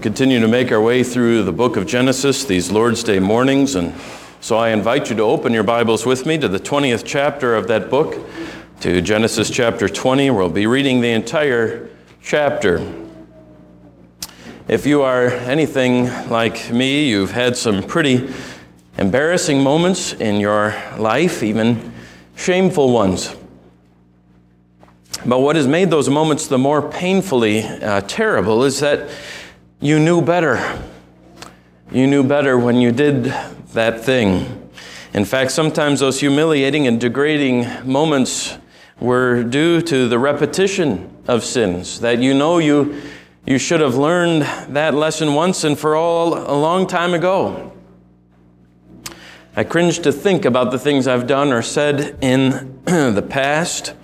continue to make our way through the book of Genesis these Lord's Day mornings, and so I invite you to open your Bibles with me to the 20th chapter of that book, to Genesis chapter 20. We'll be reading the entire chapter. If you are anything like me, you've had some pretty embarrassing moments in your life, even shameful ones. But what has made those moments the more painfully uh, terrible is that you knew better. You knew better when you did that thing. In fact, sometimes those humiliating and degrading moments were due to the repetition of sins, that you know you, you should have learned that lesson once and for all a long time ago. I cringe to think about the things I've done or said in the past.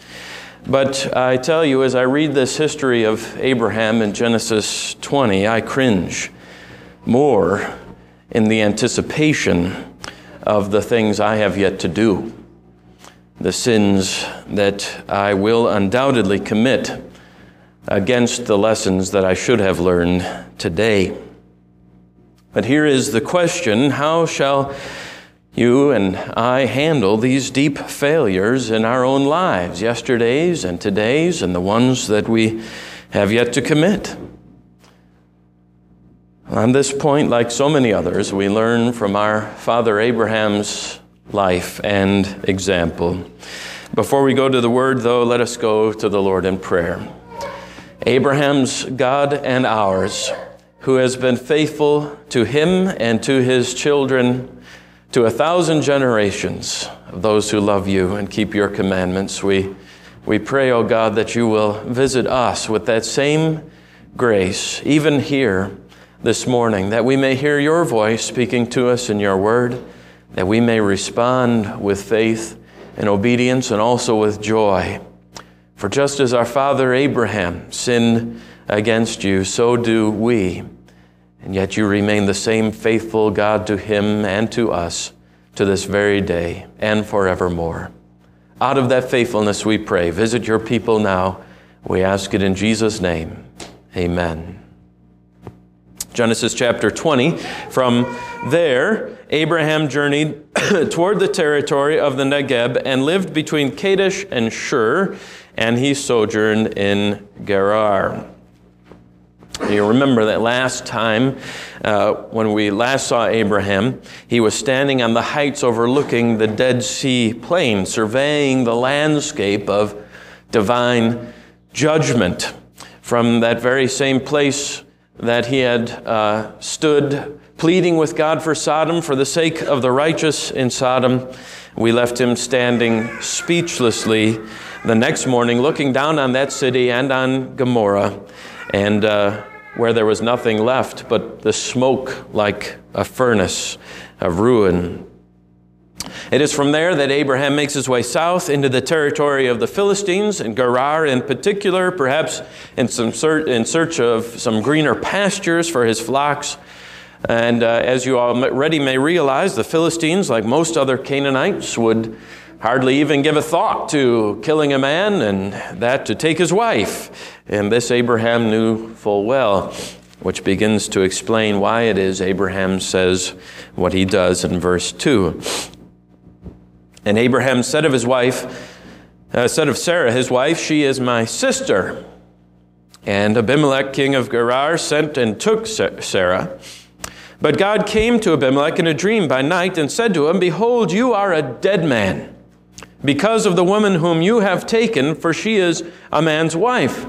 But I tell you, as I read this history of Abraham in Genesis 20, I cringe more in the anticipation of the things I have yet to do, the sins that I will undoubtedly commit against the lessons that I should have learned today. But here is the question how shall you and I handle these deep failures in our own lives, yesterday's and today's, and the ones that we have yet to commit. On this point, like so many others, we learn from our father Abraham's life and example. Before we go to the word, though, let us go to the Lord in prayer. Abraham's God and ours, who has been faithful to him and to his children to a thousand generations of those who love you and keep your commandments. We, we pray, O oh God, that you will visit us with that same grace, even here this morning, that we may hear your voice speaking to us in your word, that we may respond with faith and obedience and also with joy. For just as our father Abraham sinned against you, so do we. And yet you remain the same faithful God to him and to us to this very day and forevermore. Out of that faithfulness we pray. Visit your people now. We ask it in Jesus' name. Amen. Genesis chapter 20. From there, Abraham journeyed toward the territory of the Negeb and lived between Kadesh and Shur, and he sojourned in Gerar. You remember that last time uh, when we last saw Abraham, he was standing on the heights overlooking the Dead Sea plain, surveying the landscape of divine judgment. From that very same place that he had uh, stood pleading with God for Sodom for the sake of the righteous in Sodom, we left him standing speechlessly the next morning, looking down on that city and on Gomorrah and uh, where there was nothing left but the smoke like a furnace of ruin. It is from there that Abraham makes his way south into the territory of the Philistines, and Gerar in particular, perhaps in, some ser- in search of some greener pastures for his flocks. And uh, as you already may realize, the Philistines, like most other Canaanites, would hardly even give a thought to killing a man and that to take his wife. And this Abraham knew full well, which begins to explain why it is Abraham says what he does in verse 2. And Abraham said of his wife, uh, said of Sarah, his wife, She is my sister. And Abimelech, king of Gerar, sent and took Sarah. But God came to Abimelech in a dream by night and said to him, Behold, you are a dead man because of the woman whom you have taken, for she is a man's wife.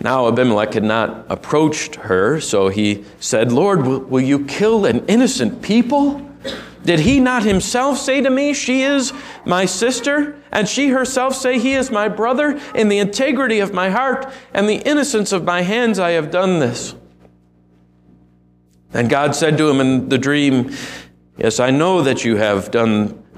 Now Abimelech had not approached her, so he said, Lord, will, will, you kill an innocent people? Did he not himself say to me, She is my sister? And she herself say, He is my brother? In the integrity of my heart and the innocence of my hands, I have done this. And God said to him in the dream, Yes, I know that you have done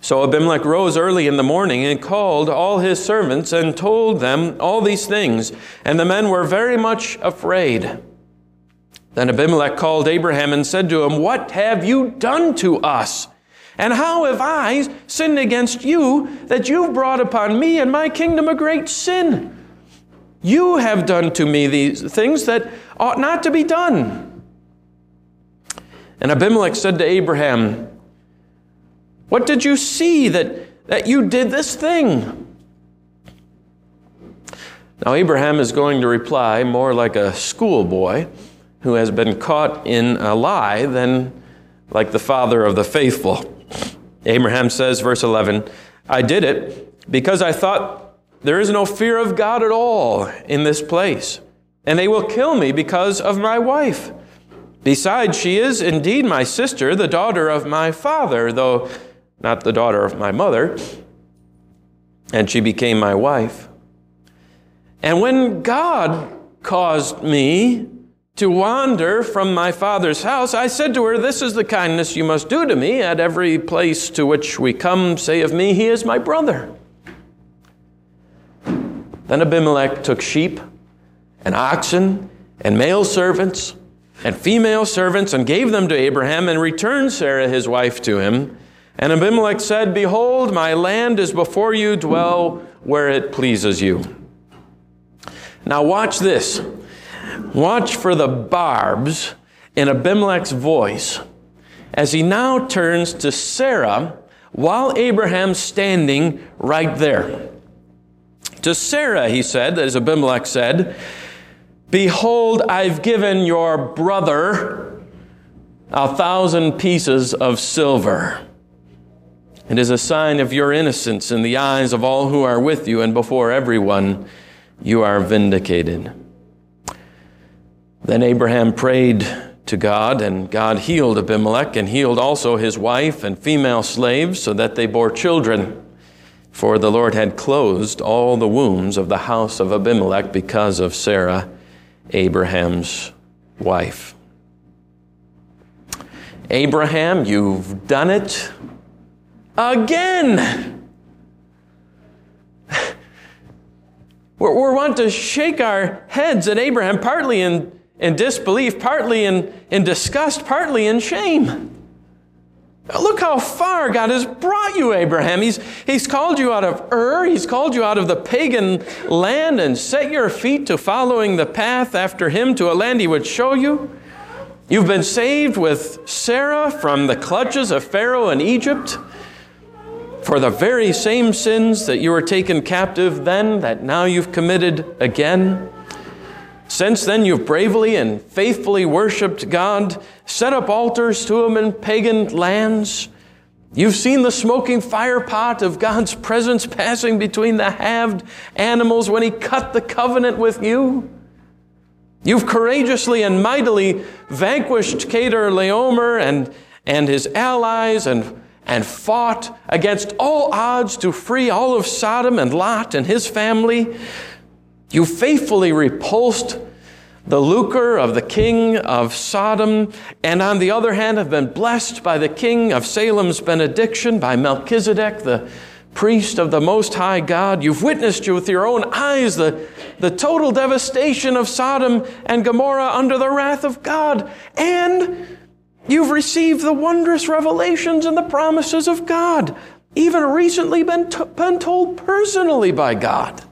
So Abimelech rose early in the morning and called all his servants and told them all these things, and the men were very much afraid. Then Abimelech called Abraham and said to him, What have you done to us? And how have I sinned against you that you've brought upon me and my kingdom a great sin? You have done to me these things that ought not to be done. And Abimelech said to Abraham, What did you see that, that you did this thing? Now, Abraham is going to reply more like a schoolboy who has been caught in a lie than like the father of the faithful. Abraham says, verse 11, I did it because I thought there is no fear of God at all in this place, and they will kill me because of my wife. Besides, she is indeed my sister, the daughter of my father, though not the daughter of my mother, and she became my wife. And when God caused me to wander from my father's house, I said to her, This is the kindness you must do to me. At every place to which we come, say of me, He is my brother. Then Abimelech took sheep and oxen and male servants and female servants and gave them to Abraham and returned Sarah his wife to him. And Abimelech said, Behold, my land is before you, dwell where it pleases you. Now, watch this. Watch for the barbs in Abimelech's voice as he now turns to Sarah while Abraham's standing right there. To Sarah, he said, as Abimelech said, Behold, I've given your brother a thousand pieces of silver. It is a sign of your innocence in the eyes of all who are with you, and before everyone, you are vindicated. Then Abraham prayed to God, and God healed Abimelech and healed also his wife and female slaves so that they bore children. For the Lord had closed all the wombs of the house of Abimelech because of Sarah, Abraham's wife. Abraham, you've done it again. We're, we're want to shake our heads at Abraham, partly in in disbelief, partly in, in disgust, partly in shame. Look how far God has brought you, Abraham. He's, he's called you out of Ur. He's called you out of the pagan land and set your feet to following the path after him to a land he would show you. You've been saved with Sarah from the clutches of Pharaoh in Egypt for the very same sins that you were taken captive then, that now you've committed again. Since then, you've bravely and faithfully worshiped God, set up altars to Him in pagan lands. You've seen the smoking fire pot of God's presence passing between the halved animals when He cut the covenant with you. You've courageously and mightily vanquished Chedorlaomer and, and his allies and, and fought against all odds to free all of Sodom and Lot and his family. You faithfully repulsed the lucre of the king of Sodom, and on the other hand, have been blessed by the king of Salem's benediction, by Melchizedek, the priest of the Most High God. You've witnessed with your own eyes the, the total devastation of Sodom and Gomorrah under the wrath of God. And you've received the wondrous revelations and the promises of God, even recently been, t- been told personally by God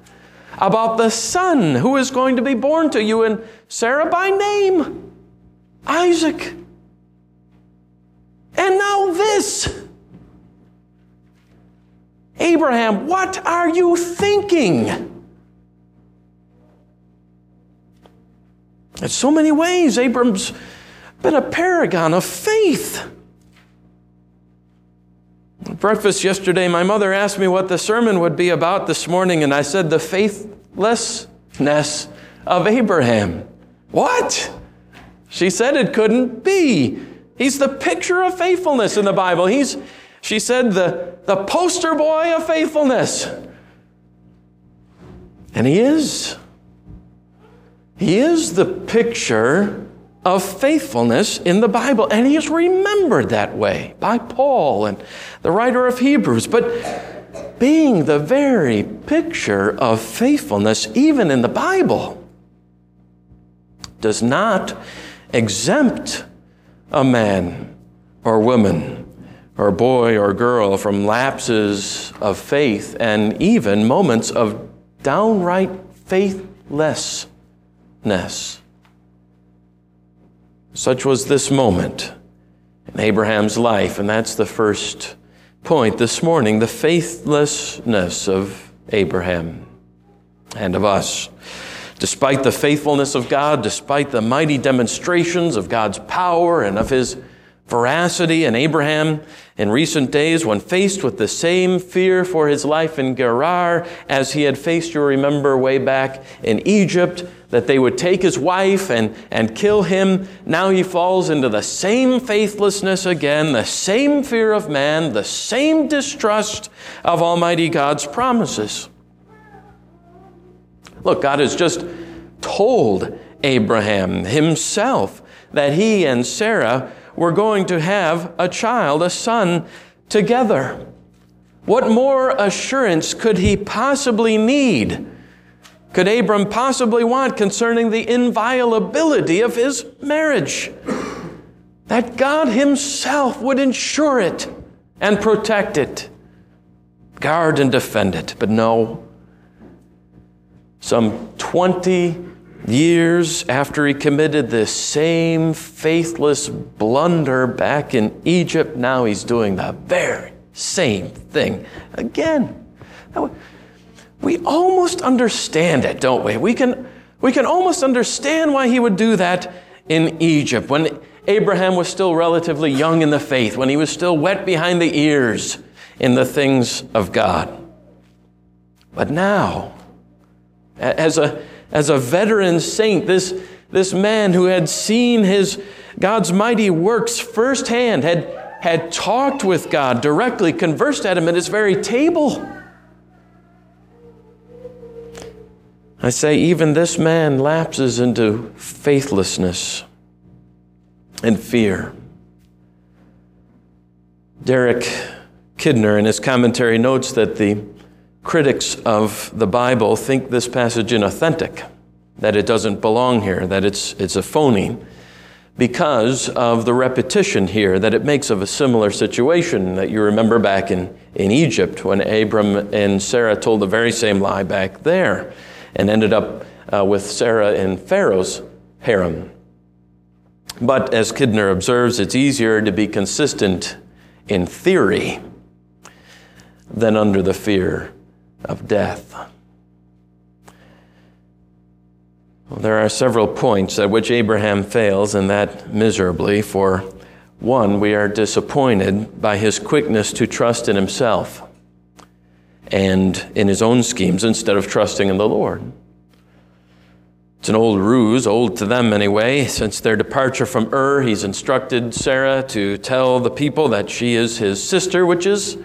about the son who is going to be born to you, and Sarah by name, Isaac. And now this. Abraham, what are you thinking? In so many ways, Abram's a paragon of faith. At breakfast yesterday, my mother asked me what the sermon would be about this morning, and I said, The faithlessness of Abraham. What? She said it couldn't be. He's the picture of faithfulness in the Bible. He's, she said, the, the poster boy of faithfulness. And he is. He is the picture of faithfulness in the Bible, and he is remembered that way by Paul and the writer of Hebrews. But being the very picture of faithfulness, even in the Bible, does not exempt a man or woman or boy or girl from lapses of faith and even moments of downright faithlessness. Such was this moment in Abraham's life, and that's the first point this morning the faithlessness of Abraham and of us. Despite the faithfulness of God, despite the mighty demonstrations of God's power and of his veracity, in Abraham in recent days, when faced with the same fear for his life in Gerar as he had faced, you remember, way back in Egypt, that they would take his wife and, and kill him, now he falls into the same faithlessness again, the same fear of man, the same distrust of Almighty God's promises. Look, God has just told Abraham himself that he and Sarah were going to have a child, a son, together. What more assurance could he possibly need? Could Abram possibly want concerning the inviolability of his marriage? That God Himself would ensure it and protect it, guard and defend it. But no, some 20 Years after he committed this same faithless blunder back in Egypt, now he's doing the very same thing again. We almost understand it, don't we? We can, we can almost understand why he would do that in Egypt when Abraham was still relatively young in the faith, when he was still wet behind the ears in the things of God. But now, as a as a veteran saint, this, this man who had seen his God's mighty works firsthand, had, had talked with God directly, conversed at him at his very table. I say, even this man lapses into faithlessness and fear. Derek Kidner, in his commentary, notes that the critics of the Bible think this passage inauthentic, that it doesn't belong here, that it's, it's a phony, because of the repetition here that it makes of a similar situation that you remember back in, in Egypt when Abram and Sarah told the very same lie back there and ended up uh, with Sarah in Pharaoh's harem. But as Kidner observes, it's easier to be consistent in theory than under the fear of death. Well, there are several points at which Abraham fails, and that miserably. For one, we are disappointed by his quickness to trust in himself and in his own schemes instead of trusting in the Lord. It's an old ruse, old to them anyway. Since their departure from Ur, he's instructed Sarah to tell the people that she is his sister, which is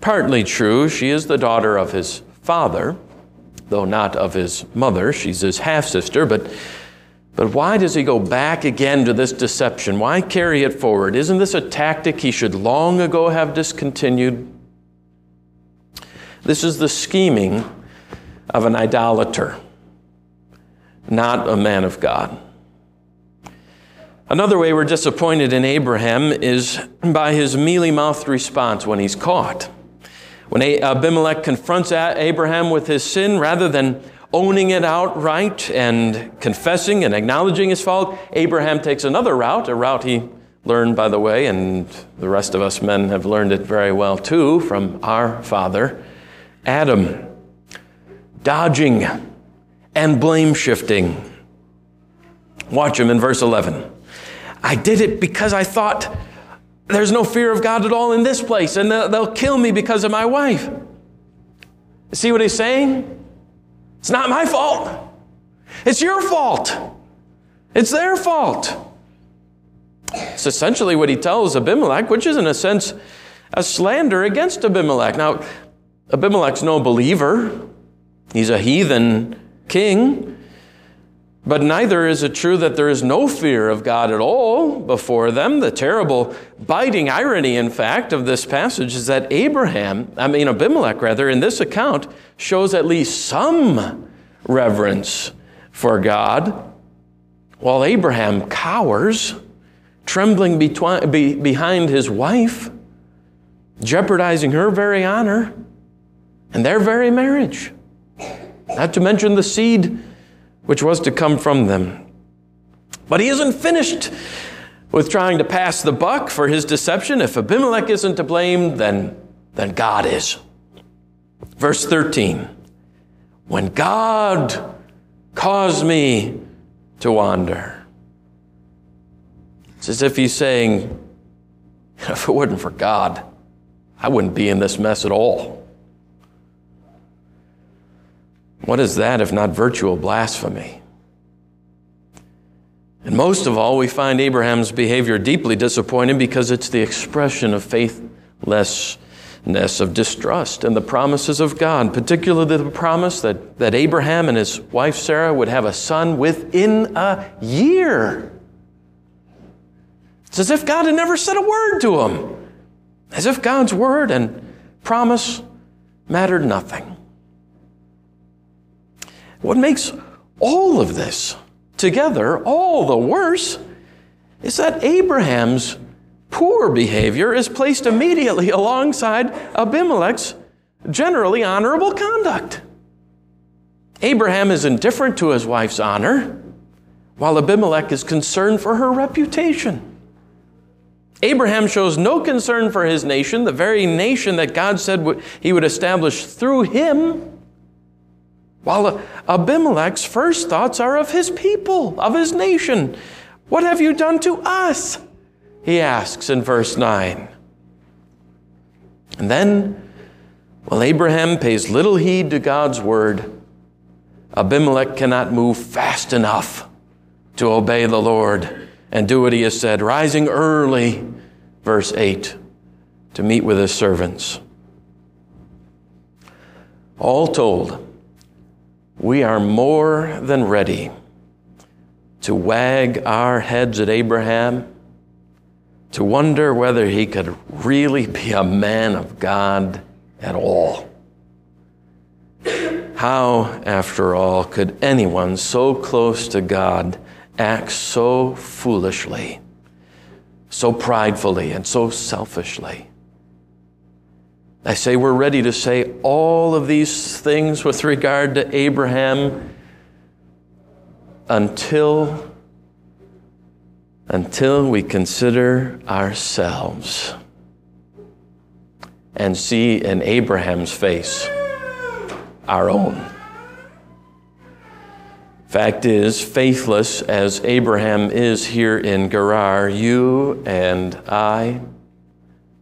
partly true. She is the daughter of his father, though not of his mother. She's his half sister, but. But why does he go back again to this deception? Why carry it forward? Isn't this a tactic he should long ago have discontinued? This is the scheming of an idolater, not a man of God. Another way we're disappointed in Abraham is by his mealy mouthed response when he's caught. When Abimelech confronts Abraham with his sin, rather than owning it outright and confessing and acknowledging his fault, Abraham takes another route, a route he learned, by the way, and the rest of us men have learned it very well too from our father, Adam. Dodging and blame shifting. Watch him in verse 11. I did it because I thought there's no fear of God at all in this place, and they'll kill me because of my wife. See what he's saying? It's not my fault. It's your fault. It's their fault. It's essentially what he tells Abimelech, which is, in a sense, a slander against Abimelech. Now, Abimelech's no believer, he's a heathen king. But neither is it true that there is no fear of God at all before them. The terrible, biting irony, in fact, of this passage is that Abraham, I mean Abimelech rather, in this account shows at least some reverence for God, while Abraham cowers, trembling betwi- be- behind his wife, jeopardizing her very honor and their very marriage. Not to mention the seed which was to come from them. But he isn't finished with trying to pass the buck for his deception. If Abimelech isn't to blame, then, then God is. Verse 13 When God caused me to wander, it's as if he's saying, if it wasn't for God, I wouldn't be in this mess at all. What is that if not virtual blasphemy? And most of all, we find Abraham's behavior deeply disappointing because it's the expression of faithlessness, of distrust in the promises of God, particularly the promise that, that Abraham and his wife Sarah would have a son within a year. It's as if God had never said a word to him, as if God's word and promise mattered nothing. What makes all of this together all the worse is that Abraham's poor behavior is placed immediately alongside Abimelech's generally honorable conduct. Abraham is indifferent to his wife's honor, while Abimelech is concerned for her reputation. Abraham shows no concern for his nation, the very nation that God said he would establish through him. While Abimelech's first thoughts are of his people, of his nation. What have you done to us? He asks in verse 9. And then, while Abraham pays little heed to God's word, Abimelech cannot move fast enough to obey the Lord and do what he has said, rising early, verse 8, to meet with his servants. All told, we are more than ready to wag our heads at Abraham, to wonder whether he could really be a man of God at all. How, after all, could anyone so close to God act so foolishly, so pridefully, and so selfishly? I say we're ready to say all of these things with regard to Abraham until until we consider ourselves and see in Abraham's face our own. Fact is, faithless as Abraham is here in Gerar, you and I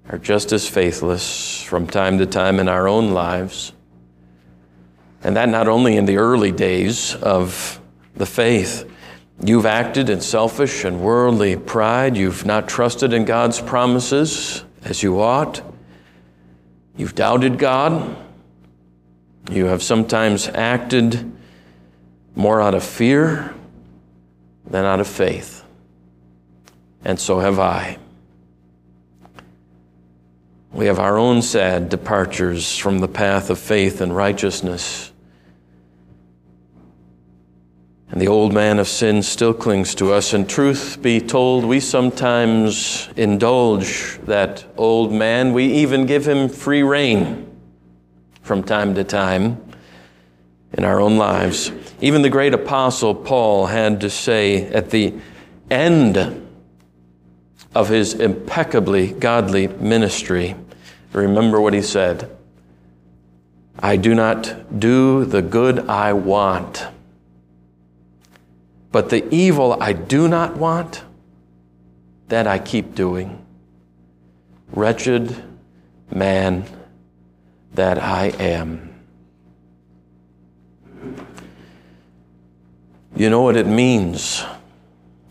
are just as faithless from time to time in our own lives. And that not only in the early days of the faith. You've acted in selfish and worldly pride. You've not trusted in God's promises as you ought. You've doubted God. You have sometimes acted more out of fear than out of faith. And so have I. We have our own sad departures from the path of faith and righteousness. And the old man of sin still clings to us. And truth be told, we sometimes indulge that old man. We even give him free rein from time to time in our own lives. Even the great apostle Paul had to say at the end of his impeccably godly ministry. Remember what he said I do not do the good I want, but the evil I do not want, that I keep doing. Wretched man that I am. You know what it means,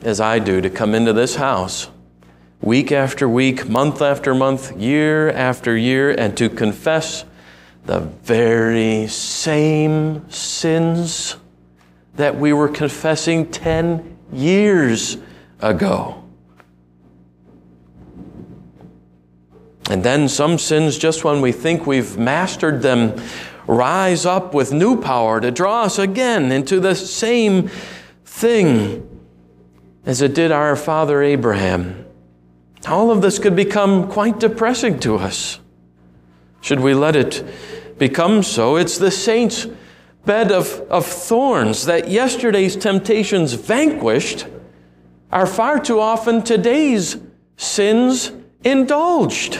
as I do, to come into this house week after week, month after month, year after year, and to confess the very same sins that we were confessing 10 years ago. And then some sins, just when we think we've mastered them, rise up with new power to draw us again into the same thing as it did our father Abraham. All of this could become quite depressing to us. Should we let it become so? It's the saints' bed of, of thorns that yesterday's temptations vanquished are far too often today's sins indulged.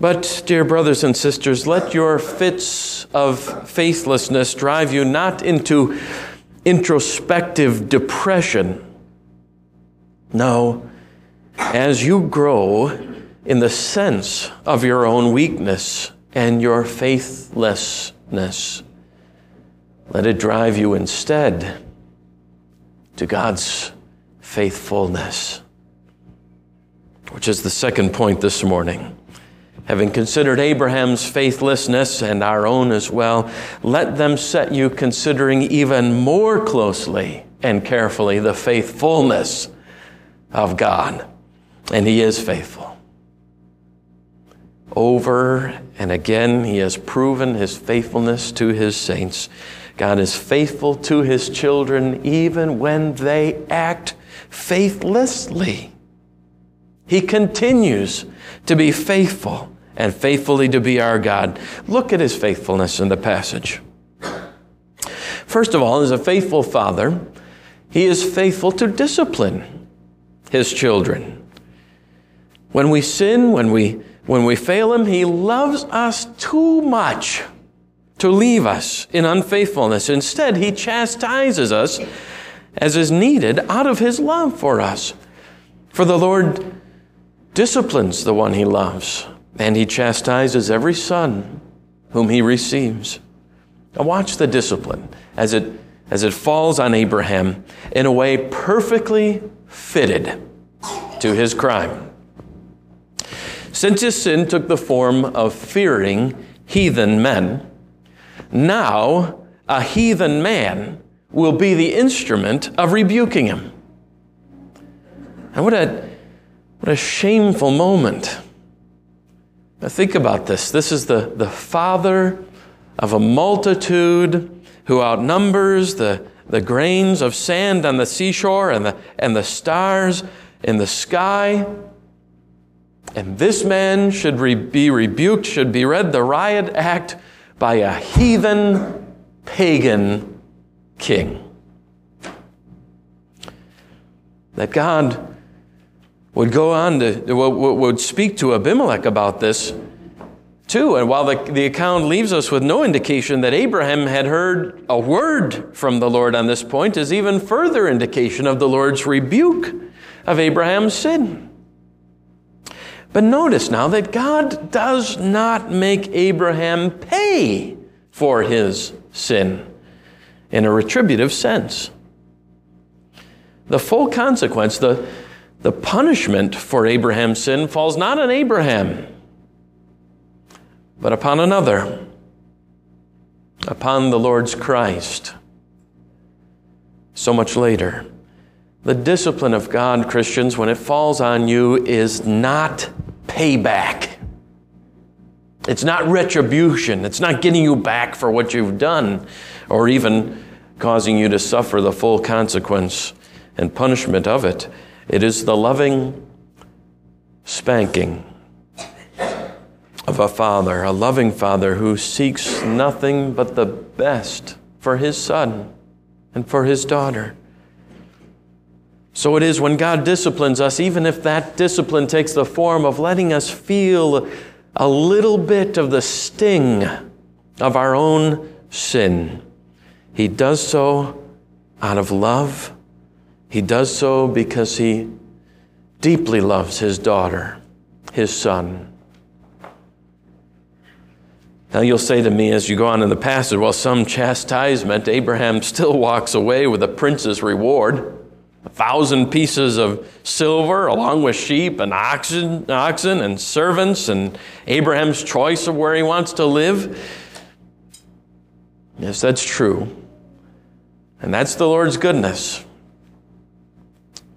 But, dear brothers and sisters, let your fits of faithlessness drive you not into introspective depression. No, as you grow in the sense of your own weakness and your faithlessness, let it drive you instead to God's faithfulness, which is the second point this morning. Having considered Abraham's faithlessness and our own as well, let them set you considering even more closely and carefully the faithfulness of God. And He is faithful. Over and again, He has proven His faithfulness to His saints. God is faithful to His children even when they act faithlessly. He continues to be faithful and faithfully to be our God. Look at his faithfulness in the passage. First of all, as a faithful father, he is faithful to discipline his children. When we sin, when we, when we fail him, he loves us too much to leave us in unfaithfulness. Instead, he chastises us as is needed out of his love for us. For the Lord disciplines the one he loves and he chastises every son whom he receives. Now, watch the discipline as it, as it falls on Abraham in a way perfectly fitted to his crime. Since his sin took the form of fearing heathen men, now a heathen man will be the instrument of rebuking him. And what a, what a shameful moment now think about this. This is the, the father of a multitude who outnumbers the, the grains of sand on the seashore and the, and the stars in the sky. And this man should re- be rebuked, should be read the riot act by a heathen, pagan king. That God would go on to, would speak to Abimelech about this too. And while the, the account leaves us with no indication that Abraham had heard a word from the Lord on this point, is even further indication of the Lord's rebuke of Abraham's sin. But notice now that God does not make Abraham pay for his sin in a retributive sense. The full consequence, the, the punishment for Abraham's sin falls not on Abraham, but upon another, upon the Lord's Christ. So much later. The discipline of God, Christians, when it falls on you, is not payback. It's not retribution. It's not getting you back for what you've done or even causing you to suffer the full consequence and punishment of it. It is the loving spanking of a father, a loving father who seeks nothing but the best for his son and for his daughter. So it is when God disciplines us, even if that discipline takes the form of letting us feel a little bit of the sting of our own sin, He does so out of love he does so because he deeply loves his daughter, his son. Now you'll say to me as you go on in the passage, well, some chastisement, Abraham still walks away with a prince's reward. A thousand pieces of silver, along with sheep and oxen, oxen and servants, and Abraham's choice of where he wants to live. Yes, that's true. And that's the Lord's goodness.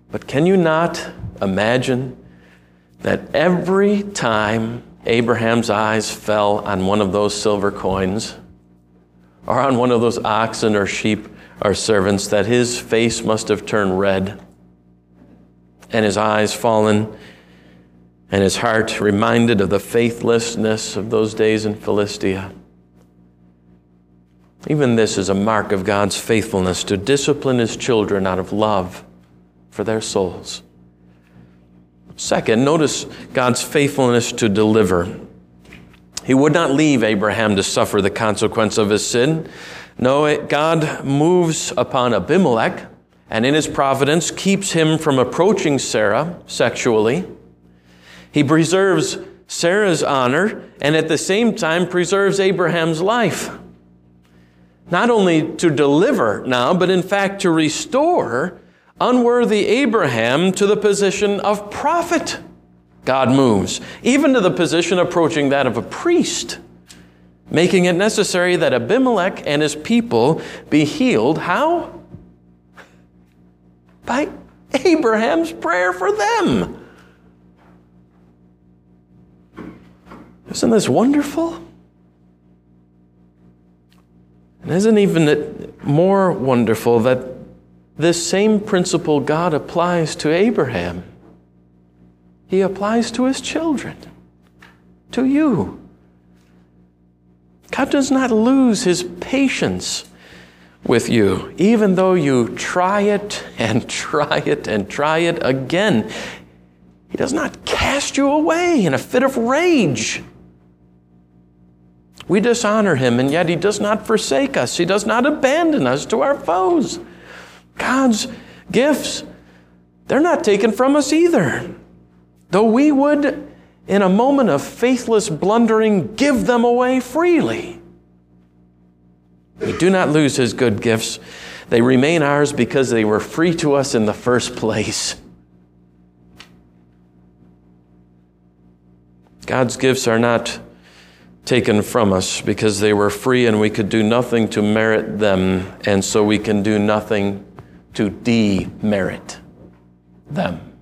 But can you not imagine that every time Abraham's eyes fell on one of those silver coins, or on one of those oxen or sheep or servants, that his face must have turned red and his eyes fallen and his heart reminded of the faithlessness of those days in Philistia. Even this is a mark of God's faithfulness to discipline his children out of love for their souls. Second, notice God's faithfulness to deliver. He would not leave Abraham to suffer the consequence of his sin. No, God moves upon Abimelech and in his providence keeps him from approaching Sarah sexually. He preserves Sarah's honor and at the same time preserves Abraham's life. Not only to deliver now, but in fact to restore unworthy Abraham to the position of prophet. God moves, even to the position approaching that of a priest, making it necessary that Abimelech and his people be healed. How? By Abraham's prayer for them. Isn't this wonderful? And isn't even it more wonderful that this same principle God applies to Abraham? He applies to his children, to you. God does not lose his patience with you, even though you try it and try it and try it again. He does not cast you away in a fit of rage. We dishonor him, and yet he does not forsake us. He does not abandon us to our foes. God's gifts, they're not taken from us either. Though we would, in a moment of faithless blundering, give them away freely. We do not lose his good gifts. They remain ours because they were free to us in the first place. God's gifts are not taken from us because they were free and we could do nothing to merit them, and so we can do nothing to demerit them.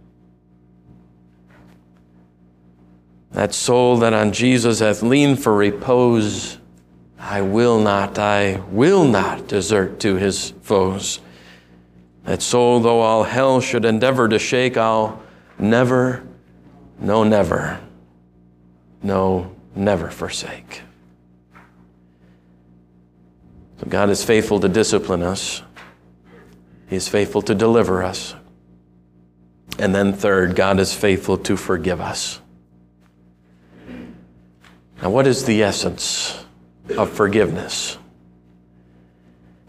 That soul that on Jesus hath leaned for repose, I will not, I will not desert to his foes. That soul, though all hell should endeavor to shake, I'll never, no, never, no, never forsake. So God is faithful to discipline us. He is faithful to deliver us. And then, third, God is faithful to forgive us. Now, what is the essence of forgiveness?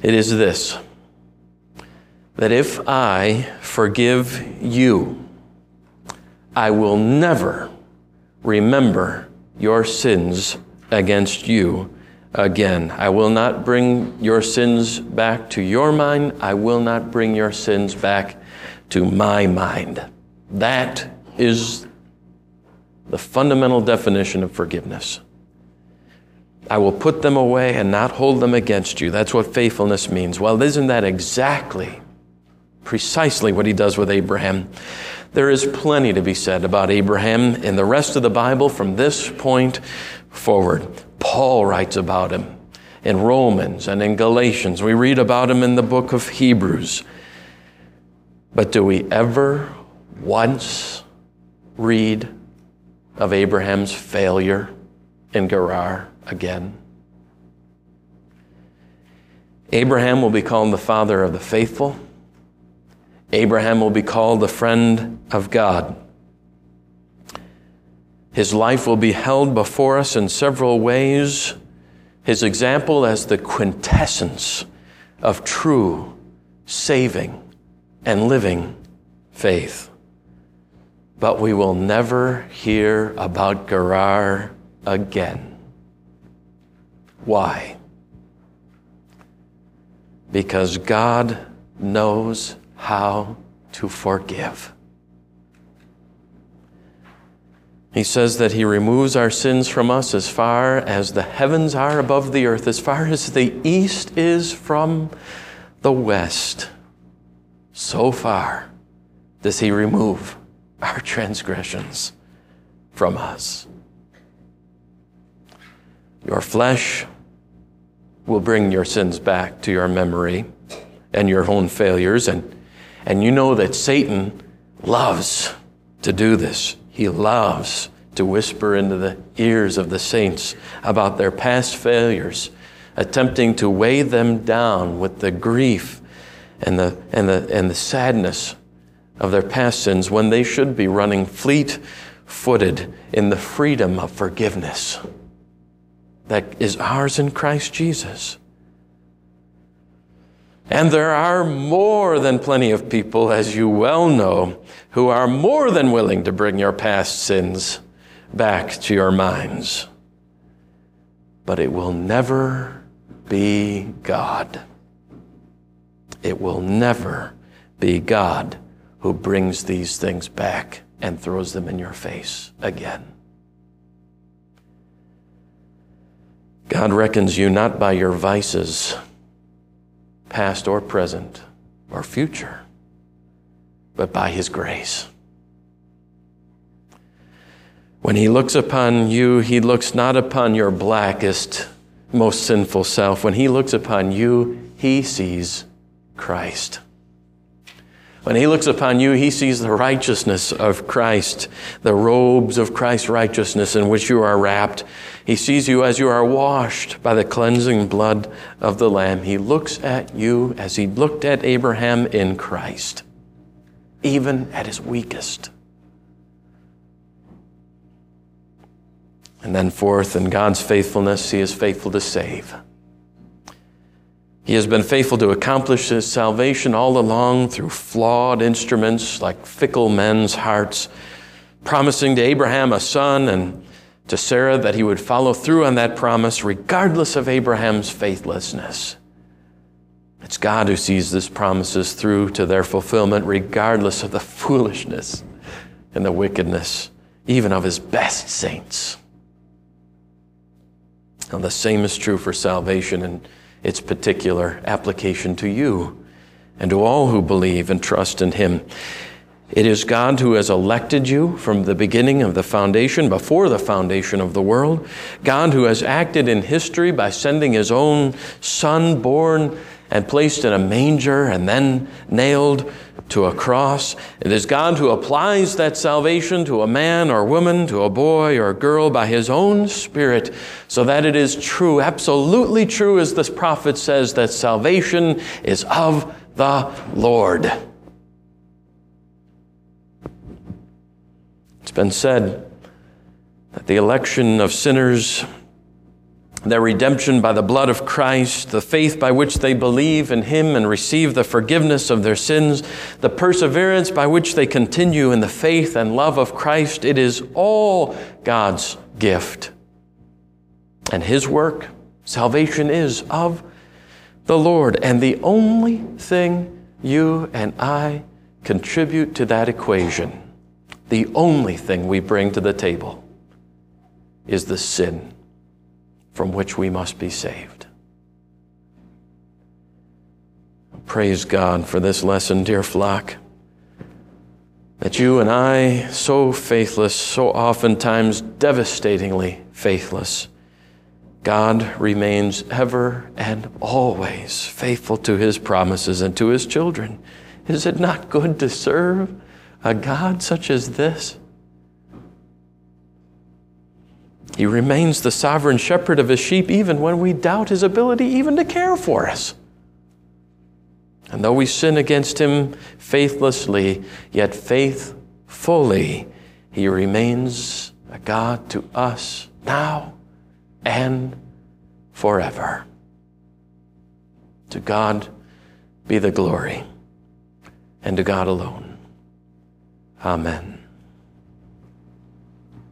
It is this that if I forgive you, I will never remember your sins against you again. I will not bring your sins back to your mind. I will not bring your sins back to my mind. That is the fundamental definition of forgiveness. I will put them away and not hold them against you. That's what faithfulness means. Well, isn't that exactly, precisely what he does with Abraham? There is plenty to be said about Abraham in the rest of the Bible from this point forward. Paul writes about him in Romans and in Galatians. We read about him in the book of Hebrews. But do we ever once read of Abraham's failure in Gerar again? Abraham will be called the father of the faithful. Abraham will be called the friend of God. His life will be held before us in several ways. His example as the quintessence of true, saving, and living faith. But we will never hear about Gerar again. Why? Because God knows how to forgive. He says that He removes our sins from us as far as the heavens are above the earth, as far as the east is from the west. So far does He remove our transgressions from us. Your flesh will bring your sins back to your memory and your own failures, and, and you know that Satan loves to do this. He loves to whisper into the ears of the saints about their past failures, attempting to weigh them down with the grief and the, and the, and the sadness of their past sins when they should be running fleet footed in the freedom of forgiveness that is ours in Christ Jesus. And there are more than plenty of people, as you well know, who are more than willing to bring your past sins back to your minds. But it will never be God. It will never be God who brings these things back and throws them in your face again. God reckons you not by your vices past or present or future, but by His grace. When He looks upon you, He looks not upon your blackest, most sinful self. When He looks upon you, He sees Christ. When he looks upon you, he sees the righteousness of Christ, the robes of Christ's righteousness in which you are wrapped. He sees you as you are washed by the cleansing blood of the Lamb. He looks at you as he looked at Abraham in Christ, even at his weakest. And then, fourth, in God's faithfulness, he is faithful to save. He has been faithful to accomplish his salvation all along through flawed instruments like fickle men's hearts, promising to Abraham a son and to Sarah that he would follow through on that promise regardless of Abraham's faithlessness. It's God who sees these promises through to their fulfillment regardless of the foolishness and the wickedness, even of his best saints. Now, the same is true for salvation and its particular application to you and to all who believe and trust in Him. It is God who has elected you from the beginning of the foundation, before the foundation of the world. God who has acted in history by sending His own Son, born and placed in a manger and then nailed to a cross. It is God who applies that salvation to a man or woman, to a boy or a girl by his own Spirit, so that it is true, absolutely true, as this prophet says, that salvation is of the Lord. It's been said that the election of sinners their redemption by the blood of Christ, the faith by which they believe in Him and receive the forgiveness of their sins, the perseverance by which they continue in the faith and love of Christ, it is all God's gift. And His work, salvation is of the Lord. And the only thing you and I contribute to that equation, the only thing we bring to the table, is the sin from which we must be saved. Praise God for this lesson, dear flock. That you and I, so faithless, so oftentimes devastatingly faithless, God remains ever and always faithful to his promises and to his children. Is it not good to serve a God such as this? He remains the sovereign shepherd of his sheep even when we doubt his ability even to care for us. And though we sin against him faithlessly, yet faithfully, he remains a God to us now and forever. To God be the glory, and to God alone. Amen.